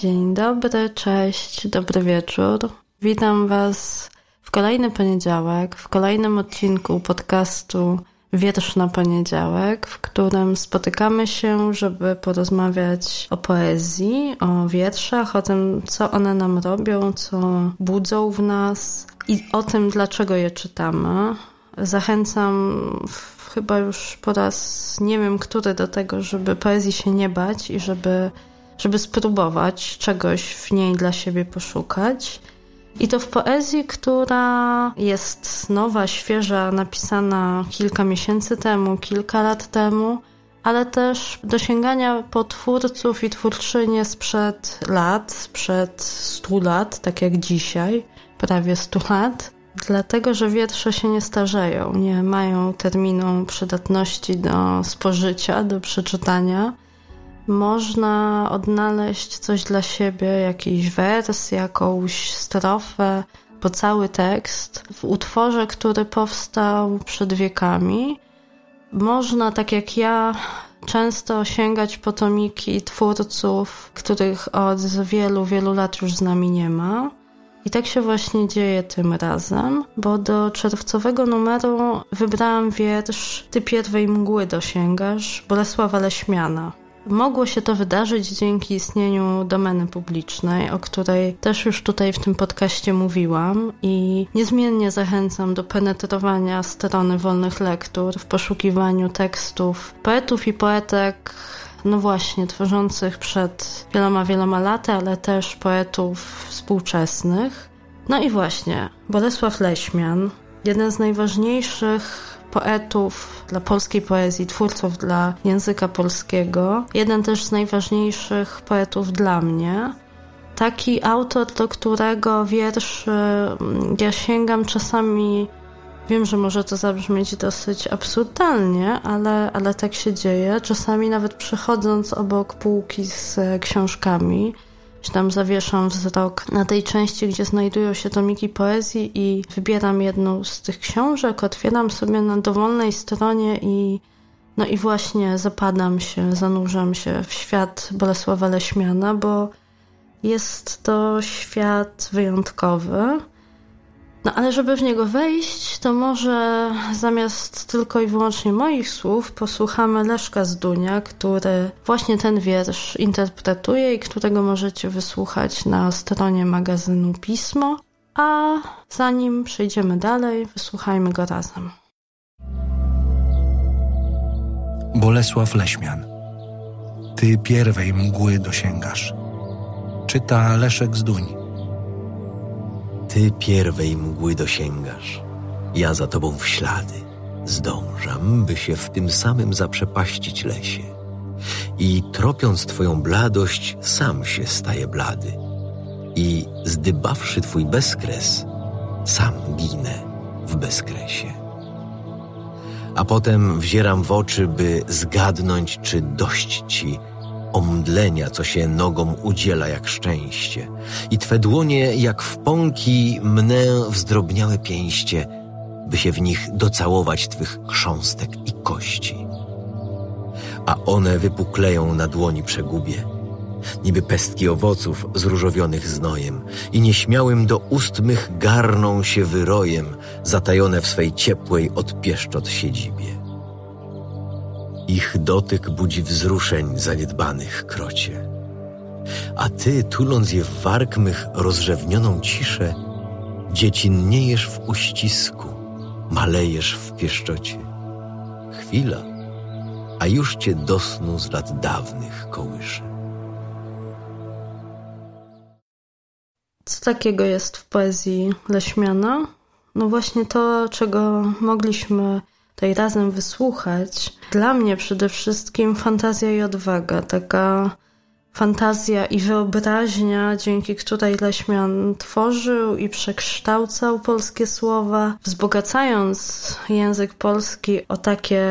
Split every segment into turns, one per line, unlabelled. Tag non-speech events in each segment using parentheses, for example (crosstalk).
Dzień dobry, cześć, dobry wieczór. Witam Was w kolejny poniedziałek, w kolejnym odcinku podcastu Wiersz na poniedziałek, w którym spotykamy się, żeby porozmawiać o poezji, o wierszach, o tym, co one nam robią, co budzą w nas i o tym, dlaczego je czytamy. Zachęcam chyba już po raz nie wiem który do tego, żeby poezji się nie bać i żeby, żeby spróbować czegoś w niej dla siebie poszukać. I to w poezji, która jest nowa, świeża, napisana kilka miesięcy temu, kilka lat temu, ale też do sięgania po twórców i twórczynie sprzed lat, sprzed stu lat, tak jak dzisiaj, prawie stu lat, dlatego że wiersze się nie starzeją, nie mają terminu przydatności do spożycia, do przeczytania można odnaleźć coś dla siebie, jakiś wers, jakąś strofę, bo cały tekst w utworze, który powstał przed wiekami. Można, tak jak ja, często sięgać po tomiki twórców, których od wielu, wielu lat już z nami nie ma. I tak się właśnie dzieje tym razem, bo do czerwcowego numeru wybrałam wiersz Ty pierwej mgły dosięgasz Bolesława Leśmiana. Mogło się to wydarzyć dzięki istnieniu domeny publicznej, o której też już tutaj w tym podcaście mówiłam i niezmiennie zachęcam do penetrowania strony wolnych lektur w poszukiwaniu tekstów poetów i poetek no właśnie, tworzących przed wieloma, wieloma laty, ale też poetów współczesnych. No i właśnie, Bolesław Leśmian, jeden z najważniejszych poetów dla polskiej poezji, twórców dla języka polskiego. Jeden też z najważniejszych poetów dla mnie. Taki autor, do którego wiersz mm, ja sięgam czasami. Wiem, że może to zabrzmieć dosyć absurdalnie, ale, ale tak się dzieje. Czasami nawet przechodząc obok półki z książkami, czy tam zawieszam wzrok na tej części, gdzie znajdują się tomiki poezji i wybieram jedną z tych książek, otwieram sobie na dowolnej stronie i no i właśnie zapadam się, zanurzam się w świat Bolesława Leśmiana, bo jest to świat wyjątkowy. No ale żeby w niego wejść, to może zamiast tylko i wyłącznie moich słów posłuchamy Leszka z Dunia, który właśnie ten wiersz interpretuje i którego możecie wysłuchać na stronie magazynu Pismo. A zanim przejdziemy dalej, wysłuchajmy go razem.
Bolesław Leśmian. Ty pierwej mgły dosięgasz. Czyta Leszek z Duń.
Ty pierwej mgły dosięgasz, ja za tobą w ślady. Zdążam, by się w tym samym zaprzepaścić lesie. I tropiąc twoją bladość, sam się staje blady. I zdybawszy twój bezkres, sam ginę w bezkresie. A potem wzieram w oczy, by zgadnąć, czy dość ci, omdlenia, co się nogom udziela jak szczęście. I Twe dłonie jak w pąki mnę wzdrobniałe pięście, by się w nich docałować Twych chrząstek i kości. A one wypukleją na dłoni przegubie, niby pestki owoców zróżowionych znojem i nieśmiałym do ust mych garną się wyrojem, zatajone w swej ciepłej od pieszczot siedzibie. Ich dotyk budzi wzruszeń zaniedbanych krocie. A ty, tuląc je w warg mych rozrzewnioną ciszę, dziecinniejesz w uścisku, malejesz w pieszczocie. Chwila, a już cię do snu z lat dawnych kołysze.
Co takiego jest w poezji Leśmiana? No właśnie to, czego mogliśmy tutaj razem wysłuchać. Dla mnie przede wszystkim fantazja i odwaga, taka fantazja i wyobraźnia, dzięki której Leśmian tworzył i przekształcał polskie słowa, wzbogacając język polski o takie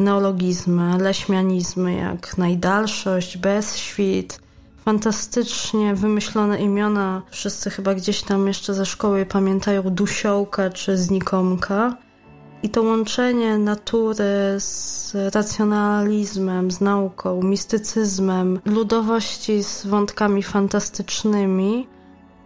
neologizmy, leśmianizmy jak najdalszość, bezświt, fantastycznie wymyślone imiona. Wszyscy chyba gdzieś tam jeszcze ze szkoły pamiętają Dusiołka czy Znikomka. I to łączenie natury z racjonalizmem, z nauką, mistycyzmem, ludowości z wątkami fantastycznymi,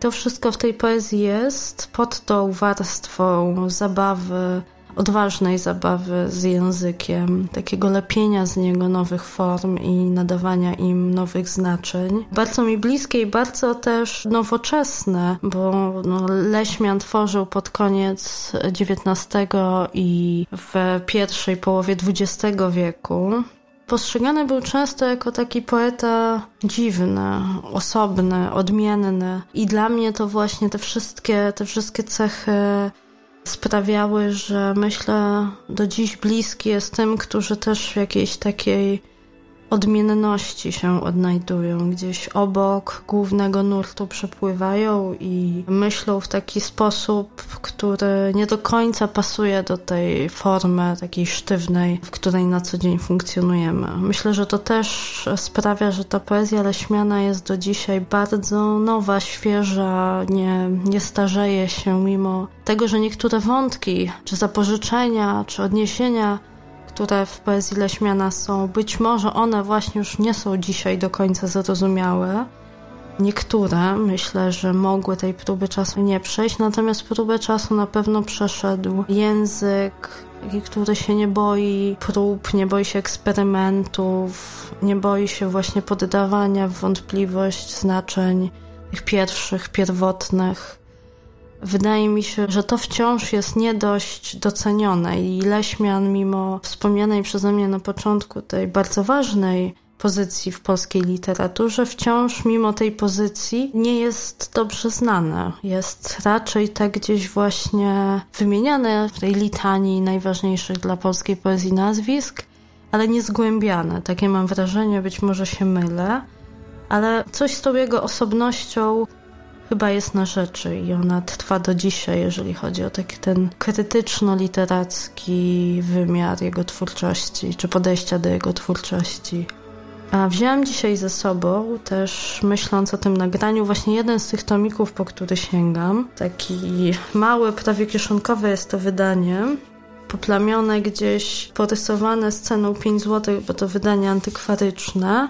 to wszystko w tej poezji jest pod tą warstwą zabawy, odważnej zabawy z językiem, takiego lepienia z niego nowych form i nadawania im nowych znaczeń. Bardzo mi bliskie i bardzo też nowoczesne, bo no, Leśmian tworzył pod koniec XIX i w pierwszej połowie XX wieku. Postrzegany był często jako taki poeta dziwny, osobny, odmienny. I dla mnie to właśnie te wszystkie, te wszystkie cechy sprawiały, że myślę do dziś bliski jest tym, którzy też w jakiejś takiej odmienności się odnajdują. Gdzieś obok głównego nurtu przepływają i myślą w taki sposób, który nie do końca pasuje do tej formy takiej sztywnej, w której na co dzień funkcjonujemy. Myślę, że to też sprawia, że ta poezja leśmiana jest do dzisiaj bardzo nowa, świeża, nie, nie starzeje się mimo tego, że niektóre wątki, czy zapożyczenia, czy odniesienia które w poezji Leśmiana są, być może one właśnie już nie są dzisiaj do końca zrozumiałe. Niektóre myślę, że mogły tej próby czasu nie przejść, natomiast próbę czasu na pewno przeszedł język, który się nie boi prób, nie boi się eksperymentów, nie boi się właśnie poddawania w wątpliwość znaczeń tych pierwszych, pierwotnych. Wydaje mi się, że to wciąż jest nie dość docenione i Leśmian, mimo wspomnianej przeze mnie na początku tej bardzo ważnej pozycji w polskiej literaturze, wciąż mimo tej pozycji nie jest dobrze znane. Jest raczej tak gdzieś właśnie wymieniane w tej litanii najważniejszych dla polskiej poezji nazwisk, ale nie zgłębiane. Takie mam wrażenie, być może się mylę, ale coś z tą jego osobnością chyba jest na rzeczy i ona trwa do dzisiaj, jeżeli chodzi o taki ten krytyczno-literacki wymiar jego twórczości, czy podejścia do jego twórczości. A wzięłam dzisiaj ze sobą, też myśląc o tym nagraniu, właśnie jeden z tych tomików, po który sięgam. Taki mały, prawie kieszonkowe jest to wydanie, poplamione gdzieś, porysowane sceną 5 zł, bo to wydanie antykwaryczne.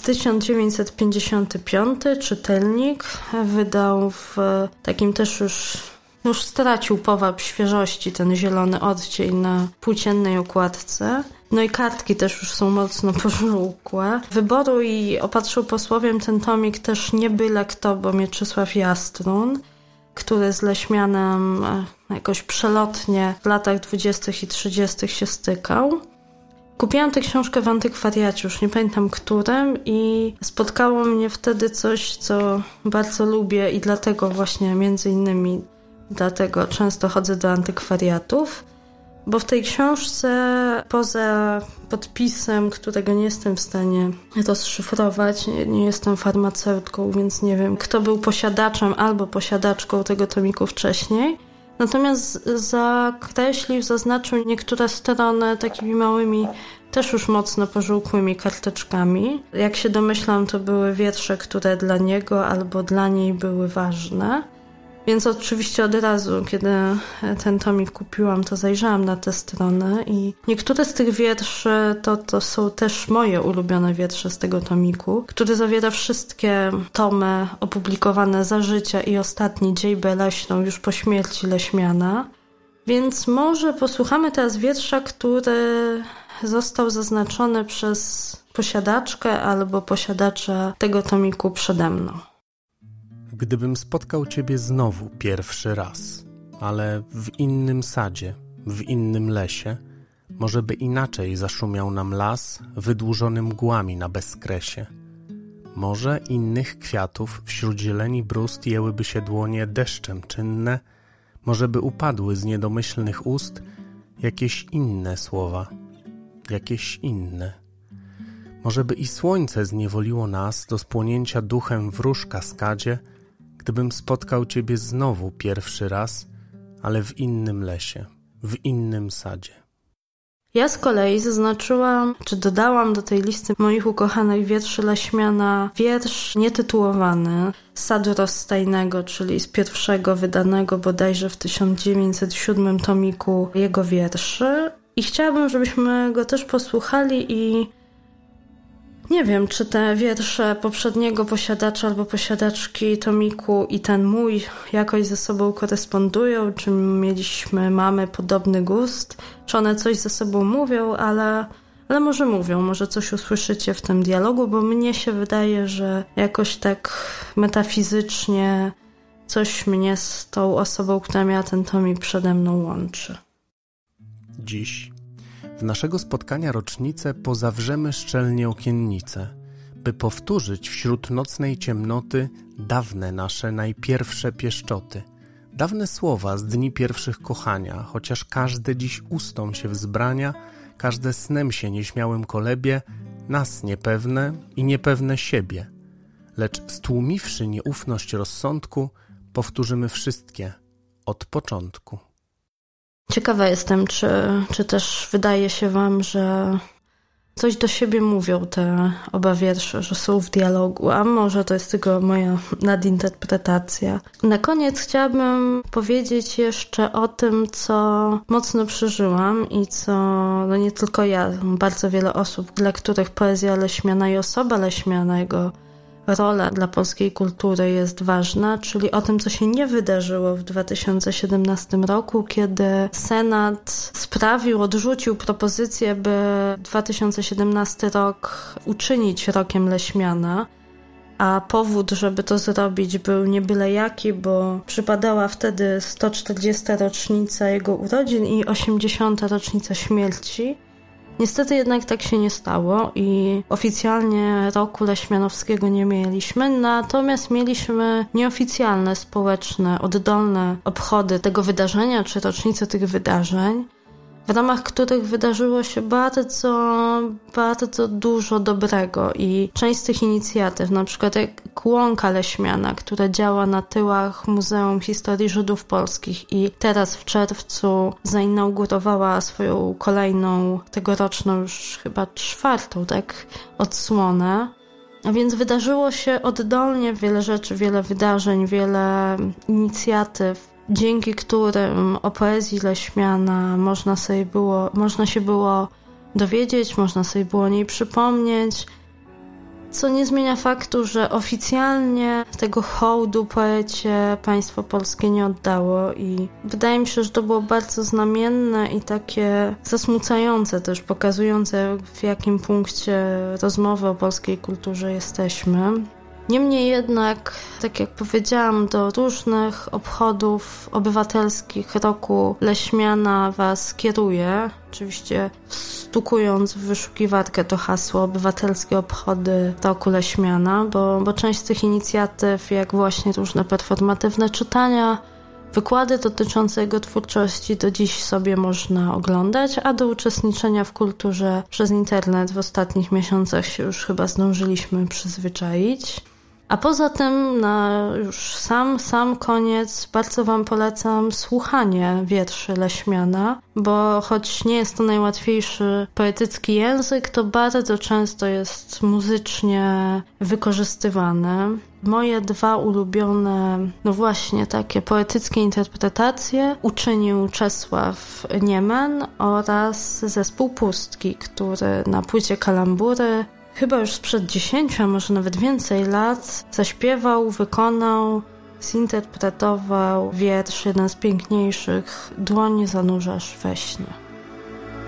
1955 czytelnik wydał w takim też już już stracił powab świeżości ten zielony odcień na płóciennej okładce. No i kartki też już są mocno (laughs) pożółkłe. Wyboru i opatrzył posłowiem ten tomik też nie byle kto, bo Mieczysław Jastrun, który z Leśmianem e, jakoś przelotnie w latach 20. i 30. się stykał. Kupiłam tę książkę w antykwariacie, już nie pamiętam którym i spotkało mnie wtedy coś, co bardzo lubię i dlatego właśnie między innymi dlatego często chodzę do antykwariatów, bo w tej książce poza podpisem, którego nie jestem w stanie rozszyfrować, nie, nie jestem farmaceutką, więc nie wiem, kto był posiadaczem albo posiadaczką tego tomiku wcześniej, Natomiast zakreślił, zaznaczył niektóre strony takimi małymi, też już mocno pożółkłymi karteczkami. Jak się domyślam, to były wiersze, które dla niego albo dla niej były ważne. Więc oczywiście od razu, kiedy ten tomik kupiłam, to zajrzałam na tę stronę i niektóre z tych wierszy to, to są też moje ulubione wiersze z tego tomiku, który zawiera wszystkie tomy opublikowane za życia i ostatni dziejbę leśną już po śmierci Leśmiana. Więc może posłuchamy teraz wiersza, który został zaznaczony przez posiadaczkę albo posiadacza tego tomiku przede mną
gdybym spotkał Ciebie znowu pierwszy raz, ale w innym sadzie, w innym lesie, może by inaczej zaszumiał nam las, wydłużony mgłami na bezkresie. Może innych kwiatów wśród zieleni brust jęłyby się dłonie deszczem czynne, może by upadły z niedomyślnych ust jakieś inne słowa, jakieś inne. Może by i słońce zniewoliło nas do spłonięcia duchem w róż kaskadzie, gdybym spotkał Ciebie znowu pierwszy raz, ale w innym lesie, w innym sadzie.
Ja z kolei zaznaczyłam, czy dodałam do tej listy moich ukochanych wierszy Leśmiana wiersz nietytułowany Sadu Rozstajnego, czyli z pierwszego wydanego bodajże w 1907 tomiku jego wierszy. I chciałabym, żebyśmy go też posłuchali i nie wiem, czy te wiersze poprzedniego posiadacza albo posiadaczki tomiku i ten mój jakoś ze sobą korespondują, czy mieliśmy, mamy podobny gust, czy one coś ze sobą mówią, ale, ale może mówią, może coś usłyszycie w tym dialogu, bo mnie się wydaje, że jakoś tak metafizycznie coś mnie z tą osobą, która miała ten tomik przede mną łączy.
Dziś naszego spotkania rocznicę pozawrzemy szczelnie okiennice, by powtórzyć wśród nocnej ciemnoty dawne nasze najpierwsze pieszczoty. Dawne słowa z dni pierwszych kochania, chociaż każde dziś ustom się wzbrania, każde snem się nieśmiałym kolebie, nas niepewne i niepewne siebie. Lecz stłumiwszy nieufność rozsądku, powtórzymy wszystkie od początku.
Ciekawa jestem, czy, czy też wydaje się Wam, że coś do siebie mówią te oba wiersze, że są w dialogu, a może to jest tylko moja nadinterpretacja. Na koniec chciałabym powiedzieć jeszcze o tym, co mocno przeżyłam i co, no nie tylko ja, bardzo wiele osób, dla których poezja Leśmiana i osoba Leśmianego rola dla polskiej kultury jest ważna, czyli o tym, co się nie wydarzyło w 2017 roku, kiedy Senat sprawił, odrzucił propozycję, by 2017 rok uczynić rokiem Leśmiana. A powód, żeby to zrobić, był nie byle jaki, bo przypadała wtedy 140. rocznica jego urodzin i 80. rocznica śmierci. Niestety jednak tak się nie stało i oficjalnie roku Leśmianowskiego nie mieliśmy, natomiast mieliśmy nieoficjalne, społeczne, oddolne obchody tego wydarzenia czy rocznicy tych wydarzeń w ramach których wydarzyło się bardzo, bardzo dużo dobrego i część z tych inicjatyw, na przykład jak Łąka Leśmiana, która działa na tyłach Muzeum Historii Żydów Polskich i teraz w czerwcu zainaugurowała swoją kolejną, tegoroczną już chyba czwartą, tak, odsłonę. A więc wydarzyło się oddolnie wiele rzeczy, wiele wydarzeń, wiele inicjatyw, dzięki którym o poezji Leśmiana można, sobie było, można się było dowiedzieć, można sobie było o niej przypomnieć, co nie zmienia faktu, że oficjalnie tego hołdu poecie państwo polskie nie oddało i wydaje mi się, że to było bardzo znamienne i takie zasmucające też, pokazujące w jakim punkcie rozmowy o polskiej kulturze jesteśmy. Niemniej jednak, tak jak powiedziałam, do różnych obchodów obywatelskich roku Leśmiana Was kieruje. Oczywiście stukując w wyszukiwarkę to hasło obywatelskie obchody roku Leśmiana, bo, bo część z tych inicjatyw, jak właśnie różne performatywne czytania, Wykłady dotyczące jego twórczości do dziś sobie można oglądać, a do uczestniczenia w kulturze przez internet w ostatnich miesiącach się już chyba zdążyliśmy przyzwyczaić. A poza tym, na już sam, sam koniec, bardzo Wam polecam słuchanie wierszy Leśmiana, bo choć nie jest to najłatwiejszy poetycki język, to bardzo często jest muzycznie wykorzystywane. Moje dwa ulubione, no właśnie takie poetyckie interpretacje uczynił Czesław Niemen oraz zespół Pustki, który na płycie Kalambury chyba już sprzed 10, a może nawet więcej lat, zaśpiewał, wykonał, zinterpretował wiersz, jeden z piękniejszych, Dłonie zanurzasz we śnie.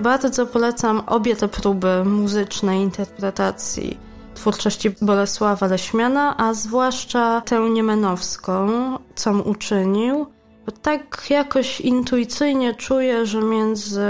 Bardzo polecam obie te próby muzycznej interpretacji twórczości Bolesława Leśmiana, a zwłaszcza tę niemenowską, co uczynił, bo tak jakoś intuicyjnie czuję, że między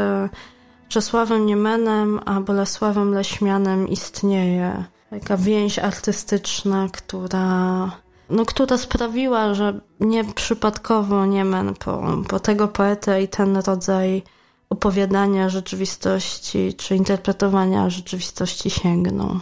Czesławem Niemenem a Bolesławem Leśmianem istnieje taka więź artystyczna, która, no, która sprawiła, że nieprzypadkowo Niemen po, po tego poetę i ten rodzaj opowiadania rzeczywistości czy interpretowania rzeczywistości sięgną.